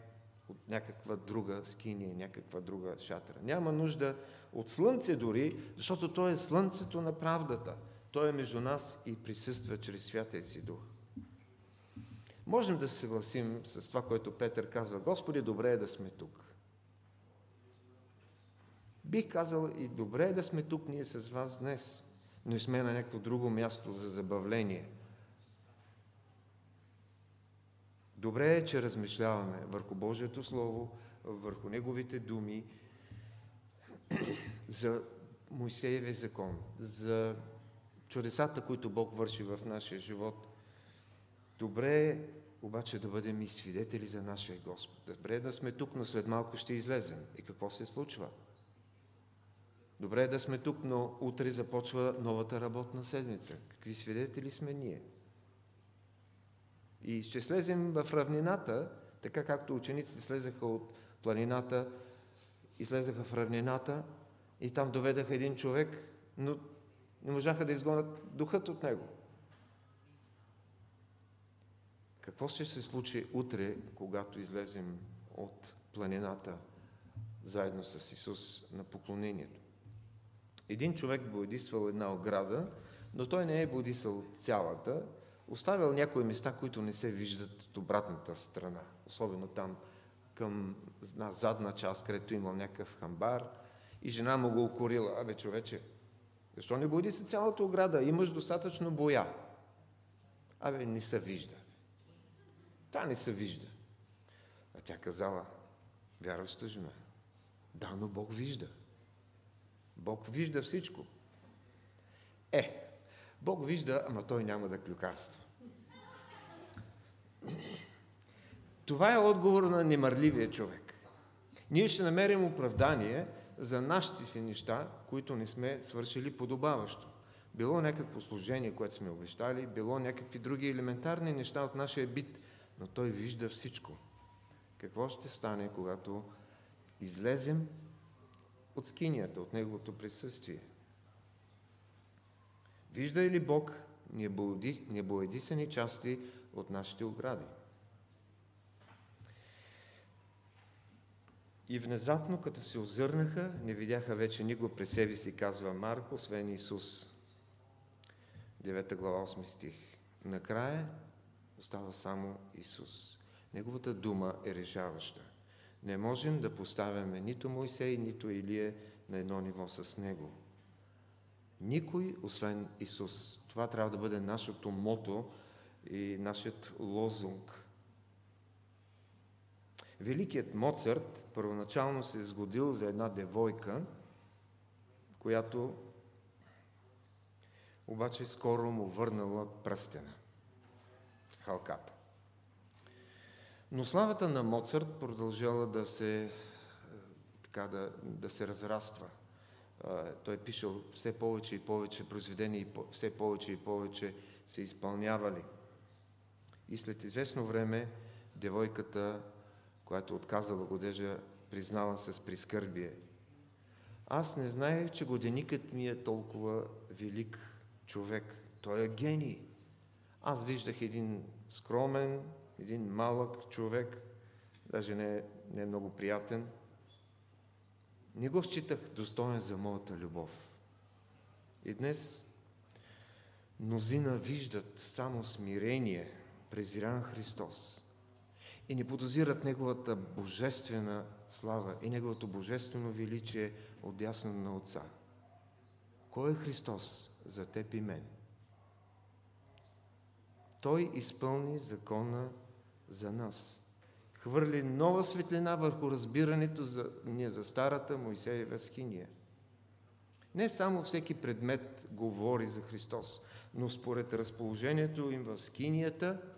от някаква друга скиния, някаква друга шатра. Няма нужда от слънце дори, защото то е слънцето на правдата. Той е между нас и присъства чрез Святия си Дух. Можем да се съгласим с това, което Петър казва. Господи, добре е да сме тук. Бих казал и добре е да сме тук ние с вас днес, но и сме на някакво друго място за забавление. Добре е, че размишляваме върху Божието Слово, върху Неговите думи, за Моисеевия закон, за чудесата, които Бог върши в нашия живот. Добре е обаче да бъдем и свидетели за нашия Господ. Добре е да сме тук, но след малко ще излезем. И какво се случва? Добре е да сме тук, но утре започва новата работна седмица. Какви свидетели сме ние? И ще слезем в равнината, така както учениците слезаха от планината и слезаха в равнината и там доведаха един човек, но не можаха да изгонят духът от него. Какво ще се случи утре, когато излезем от планината заедно с Исус на поклонението? Един човек боядисвал една ограда, но той не е боядисал цялата, оставил някои места, които не се виждат от обратната страна, особено там към една задна част, където имал някакъв хамбар и жена му го укорила. Абе, човече, защо не боди се цялата ограда? Имаш достатъчно боя. Абе, не се вижда. Та не се вижда. А тя казала, вярваща жена, да, но Бог вижда. Бог вижда всичко. Е, Бог вижда, ама той няма да клюкарства. Това е отговор на немърливия човек. Ние ще намерим оправдание за нашите си неща, които не сме свършили подобаващо. Било някакво служение, което сме обещали, било някакви други елементарни неща от нашия бит, но той вижда всичко. Какво ще стане, когато излезем от скинията, от Неговото присъствие? Вижда ли Бог небоедисани части от нашите огради? И внезапно, като се озърнаха, не видяха вече никого пред себе си, казва Марко, освен Исус. 9 глава 8 стих. Накрая остава само Исус. Неговата дума е решаваща. Не можем да поставяме нито Моисей, нито Илие на едно ниво с Него. Никой, освен Исус. Това трябва да бъде нашето мото и нашият лозунг. Великият Моцарт първоначално се е сгодил за една девойка, която обаче скоро му върнала пръстена, халката. Но славата на Моцарт продължала да се, така, да, да се разраства. Той е пишел все повече и повече произведения и все повече и повече се изпълнявали. И след известно време девойката която отказала годежа, признала с прискърбие. Аз не знаех, че годеникът ми е толкова велик човек. Той е гений. Аз виждах един скромен, един малък човек, даже не, не много приятен. Не го считах достоен за моята любов. И днес мнозина виждат само смирение, презиран Христос и не подозират Неговата божествена слава и Неговото божествено величие от дясно на Отца. Кой е Христос за теб и мен? Той изпълни закона за нас. Хвърли нова светлина върху разбирането за, ние за старата Моисеева скиния. Не само всеки предмет говори за Христос, но според разположението им в скинията –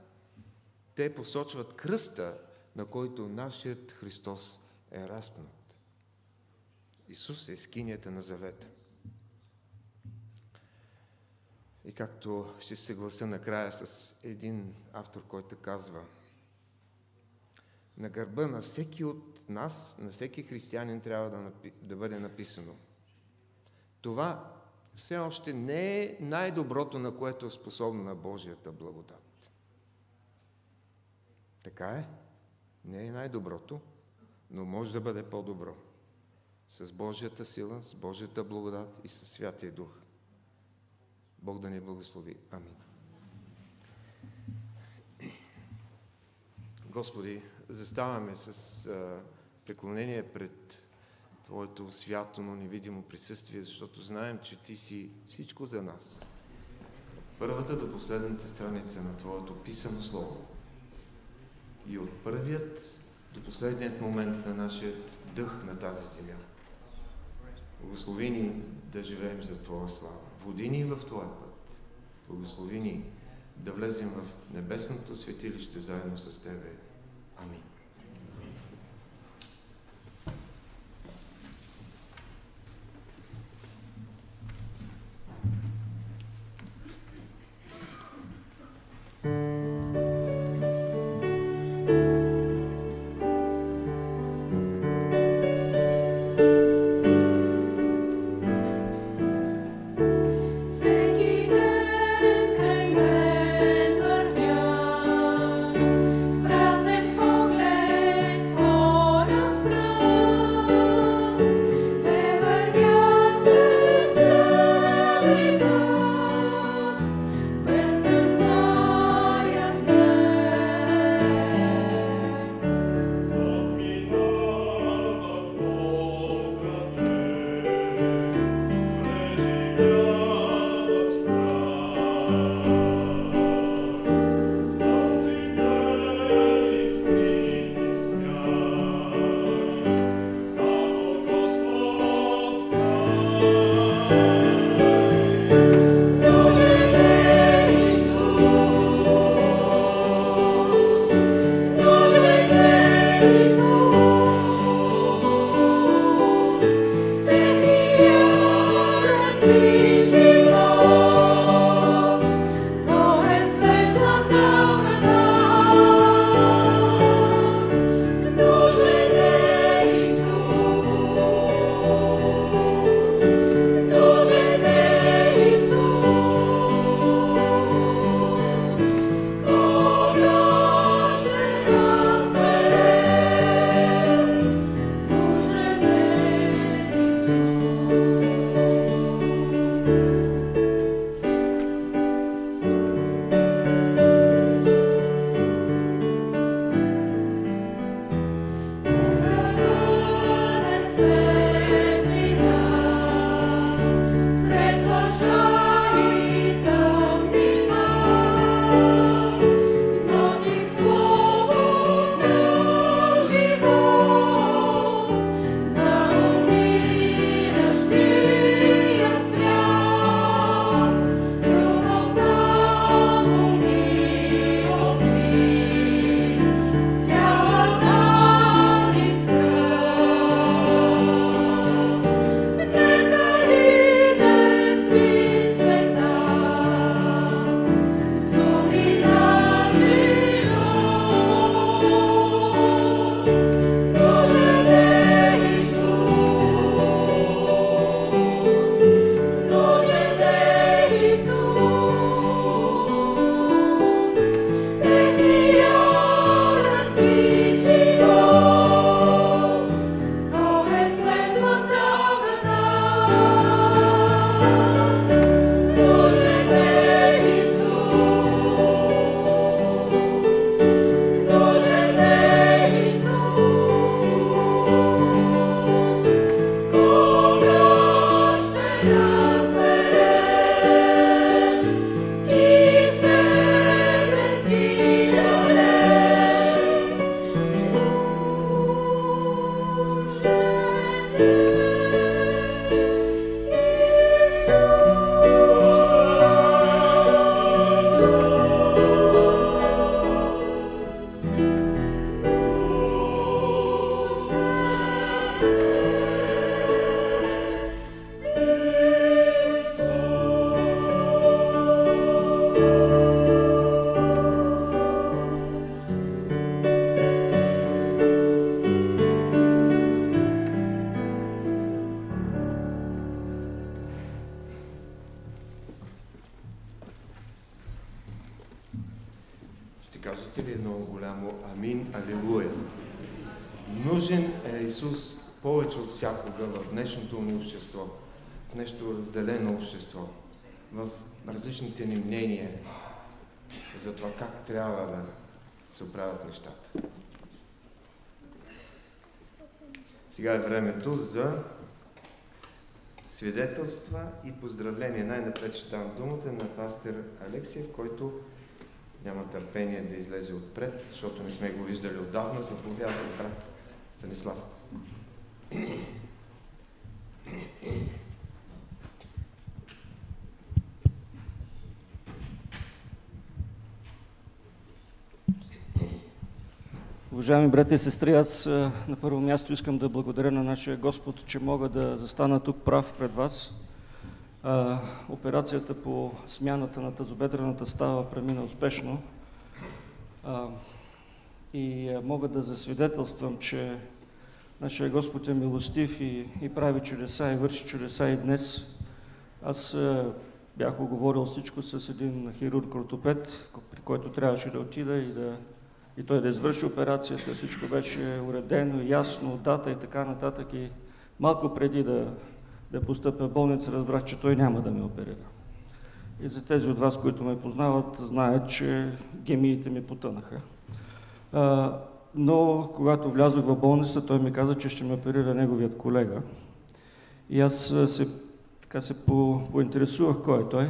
те посочват кръста, на който нашият Христос е разпнат. Исус е скинията на завета. И както ще се гласа накрая с един автор, който казва на гърба на всеки от нас, на всеки християнин трябва да, напи... да бъде написано. Това все още не е най-доброто, на което е способна на Божията благодат. Така е. Не е най-доброто, но може да бъде по-добро. С Божията сила, с Божията благодат и със Святия Дух. Бог да ни благослови. Амин. Господи, заставаме с а, преклонение пред Твоето свято, но невидимо присъствие, защото знаем, че Ти си всичко за нас. Първата до последната страница на Твоето писано Слово. И от първият до последният момент на нашият дъх на тази земя. Благослови ни да живеем за Твоя слава. Води ни в Твоя път. Благослови ни да влезем в небесното светилище заедно с Тебе Amén. Днешното ни общество, в днешното разделено общество, в различните ни мнения за това как трябва да се оправят нещата. Сега е времето за свидетелства и поздравления. Най-напред ще дам думата на пастир Алексиев, който няма търпение да излезе отпред, защото не сме го виждали отдавна. Заповядай, брат Станислав. Уважаеми брати и сестри, аз а, на първо място искам да благодаря на нашия Господ, че мога да застана тук прав пред вас. А, операцията по смяната на тазобедрената става премина успешно. А, и мога да засвидетелствам, че нашия Господ е милостив и, и прави чудеса и върши чудеса и днес. Аз а, бях оговорил всичко с един хирург-ортопед, при който трябваше да отида и да и той да извърши операцията, всичко беше уредено, ясно, дата и така нататък. И малко преди да, да постъпя в болница, разбрах, че той няма да ме оперира. И за тези от вас, които ме познават, знаят, че гемиите ми потънаха. Но когато влязох в болница, той ми каза, че ще ме оперира неговият колега. И аз се, така се по, поинтересувах кой е той.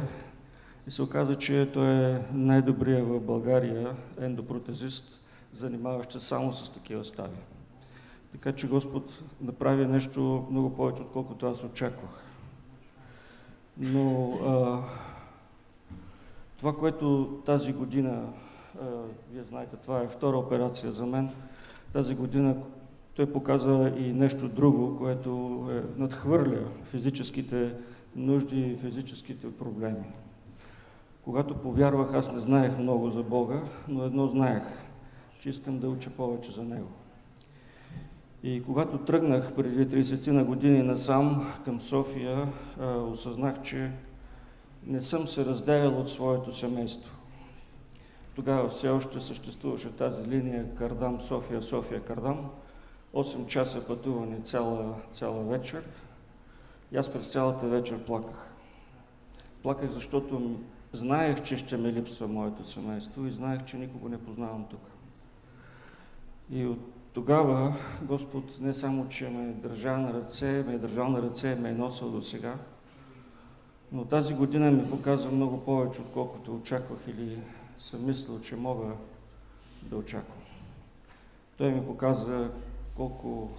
И се оказа, че той е най-добрия в България ендопротезист, занимаващ се само с такива стави. Така че Господ направи нещо много повече, отколкото аз очаквах. Но а, това, което тази година, вие знаете, това е втора операция за мен, тази година той показа и нещо друго, което е, надхвърля физическите нужди и физическите проблеми. Когато повярвах, аз не знаех много за Бога, но едно знаех, че искам да уча повече за Него. И когато тръгнах преди 30 на години насам към София, осъзнах, че не съм се разделял от своето семейство. Тогава все още съществуваше тази линия Кардам, София, София, Кардам. 8 часа пътуване цяла, цяла вечер. И аз през цялата вечер плаках. Плаках, защото Знаех, че ще ме липсва моето семейство и знаех, че никого не познавам тук. И от тогава Господ не само, че ме е държал на ръце, ме е държал на ръце, ме е носил до сега, но тази година ми показва много повече, отколкото очаквах или съм мислил, че мога да очаквам. Той ми показва колко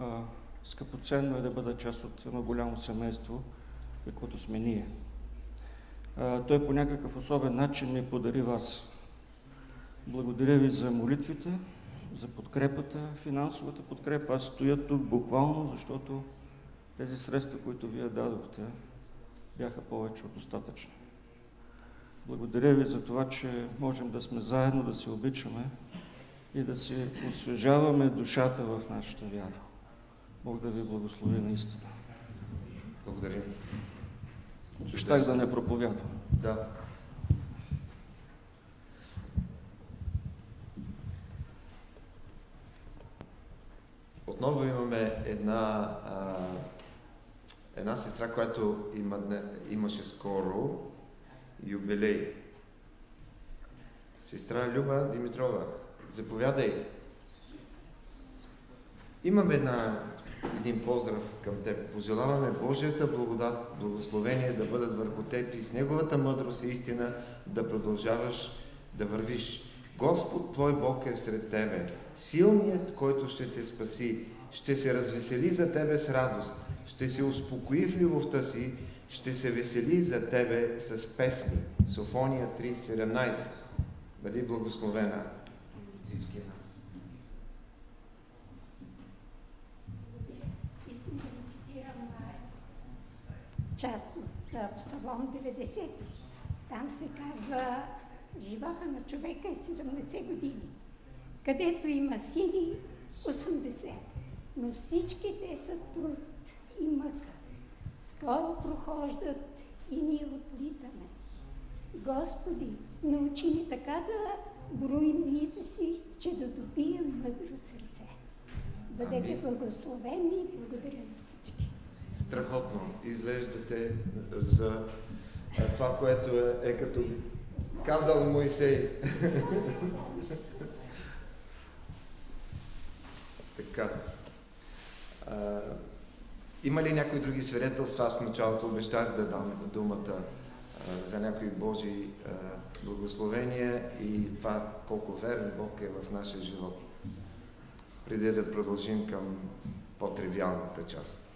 а, скъпоценно е да бъда част от едно голямо семейство, каквото сме ние той по някакъв особен начин ми подари вас. Благодаря ви за молитвите, за подкрепата, финансовата подкрепа. Аз стоя тук буквално, защото тези средства, които вие дадохте, бяха повече от достатъчни. Благодаря ви за това, че можем да сме заедно, да се обичаме и да си освежаваме душата в нашата вяра. Бог да ви благослови наистина. Благодаря. Щях да не проповядвам. Да. Отново имаме една, а, една сестра, която има, имаше скоро юбилей. Сестра Люба Димитрова, заповядай. Имаме една един поздрав към теб. Пожелаваме Божията благодат, благословение да бъдат върху теб и с Неговата мъдрост и истина да продължаваш да вървиш. Господ Твой Бог е сред тебе. Силният, който ще те спаси, ще се развесели за тебе с радост, ще се успокои в любовта си, ще се весели за тебе с песни. Софония 3.17. Бъди благословена всички нас. част от Псалом 90. Там се казва, живота на човека е 70 години, където има сили 80, но всички те са труд и мъка. Скоро прохождат и ние отлитаме. Господи, научи ни така да броим дните си, че да добием мъдро сърце. Бъдете Амин. благословени и благодаря на всички. Страхотно изглеждате за това, което е, е като казал Моисей. така. Има ли някои други свидетелства? Аз в началото обещах да дам думата а, за някои Божии а, благословения и това колко верен Бог е в нашия живот. Преди да продължим към по-тривиалната част.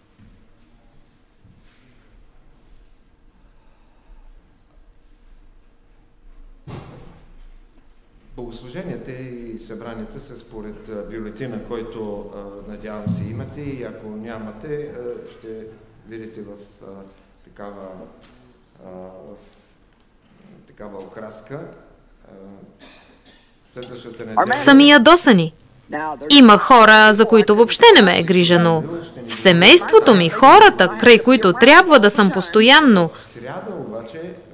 Богослуженията и събранията са според бюлетина, който надявам се имате и ако нямате, ще видите в такава, в такава окраска. Следващата неделя... са ми ядосани. Има хора, за които въобще не ме е грижа, но в семейството ми хората, край които трябва да съм постоянно,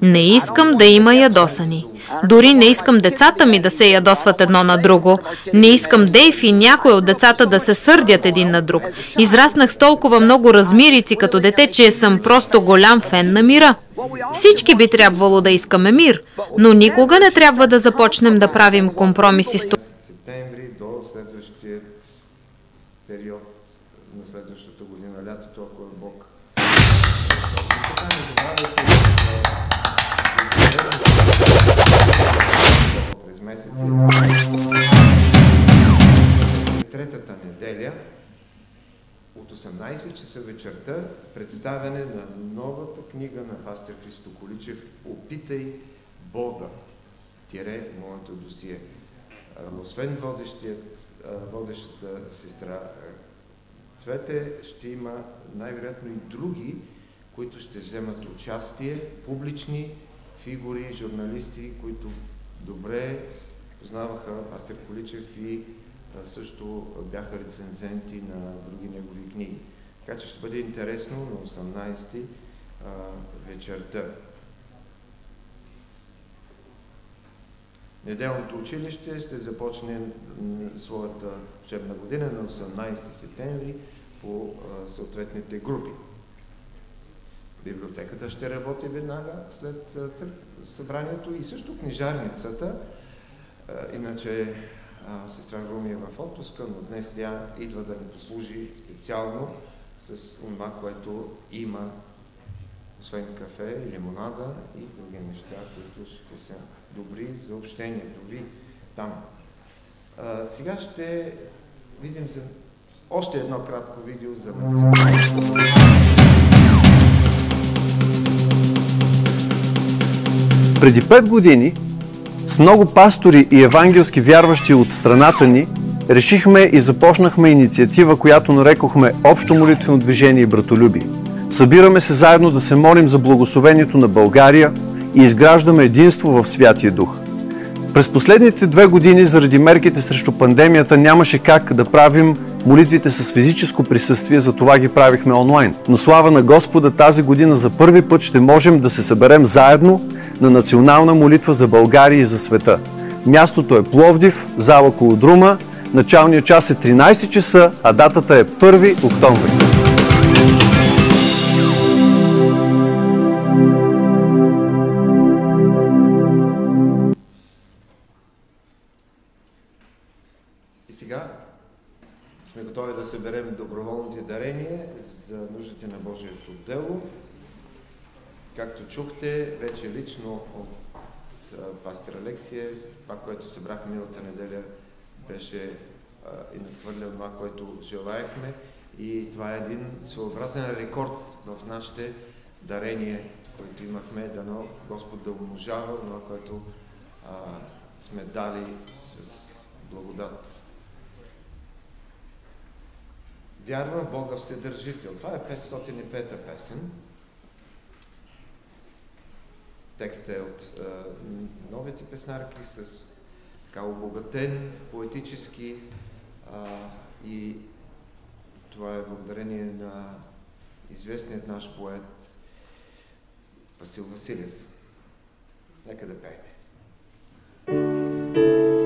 не искам да има ядосани. Дори не искам децата ми да се ядосват едно на друго. Не искам Дейв и някой от децата да се сърдят един на друг. Израснах с толкова много размирици като дете, че съм просто голям фен на мира. Всички би трябвало да искаме мир, но никога не трябва да започнем да правим компромиси с това. Третата неделя от 18 часа вечерта представяне на новата книга на пастор Христо Количев Опитай Бога. Тире моето досие. Освен водещата сестра Цвете, ще има най-вероятно и други, които ще вземат участие, публични фигури, журналисти, които добре познаваха пастор Количев и също бяха рецензенти на други негови книги. Така че ще бъде интересно на 18-ти а, вечерта. Неделното училище ще започне своята учебна година на 18 септември по а, съответните групи. Библиотеката ще работи веднага след събранието и също книжарницата. Иначе а, сестра Руми е в отпуска, но днес тя идва да ни послужи специално с това, което има освен кафе, лимонада и други неща, които ще са добри за общението ви там. А, сега ще видим за още едно кратко видео за националната Преди пет години с много пастори и евангелски вярващи от страната ни решихме и започнахме инициатива, която нарекохме Общо молитвено движение и братолюбие. Събираме се заедно да се молим за благословението на България и изграждаме единство в Святия Дух. През последните две години, заради мерките срещу пандемията, нямаше как да правим молитвите с физическо присъствие, затова ги правихме онлайн. Но слава на Господа, тази година за първи път ще можем да се съберем заедно на национална молитва за България и за света. Мястото е Пловдив, зала Колодрума, началният час е 13 часа, а датата е 1 октомври. И сега сме готови да съберем доброволните дарения за нуждите на Божието дело. Както чухте, вече лично от а, пастор Алексия, това, което събрахме миналата неделя, беше и надхвърля това, което желаехме. И това е един своеобразен рекорд в нашите дарения, които имахме, дано Господ да умножава това, което а, сме дали с благодат. Вярва в Бога Вседържител. Това е 505-та песен. Текстът е от е, новите песнарки с така обогатен, поетически а, и това е благодарение на известният наш поет Васил Василев. Нека да пеем. Спасител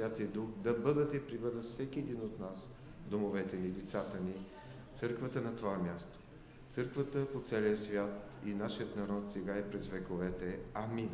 Святия Дух да бъдат и прибъдат всеки един от нас, домовете ни, децата ни, църквата на това място, църквата по целия свят и нашият народ сега и през вековете. Амин.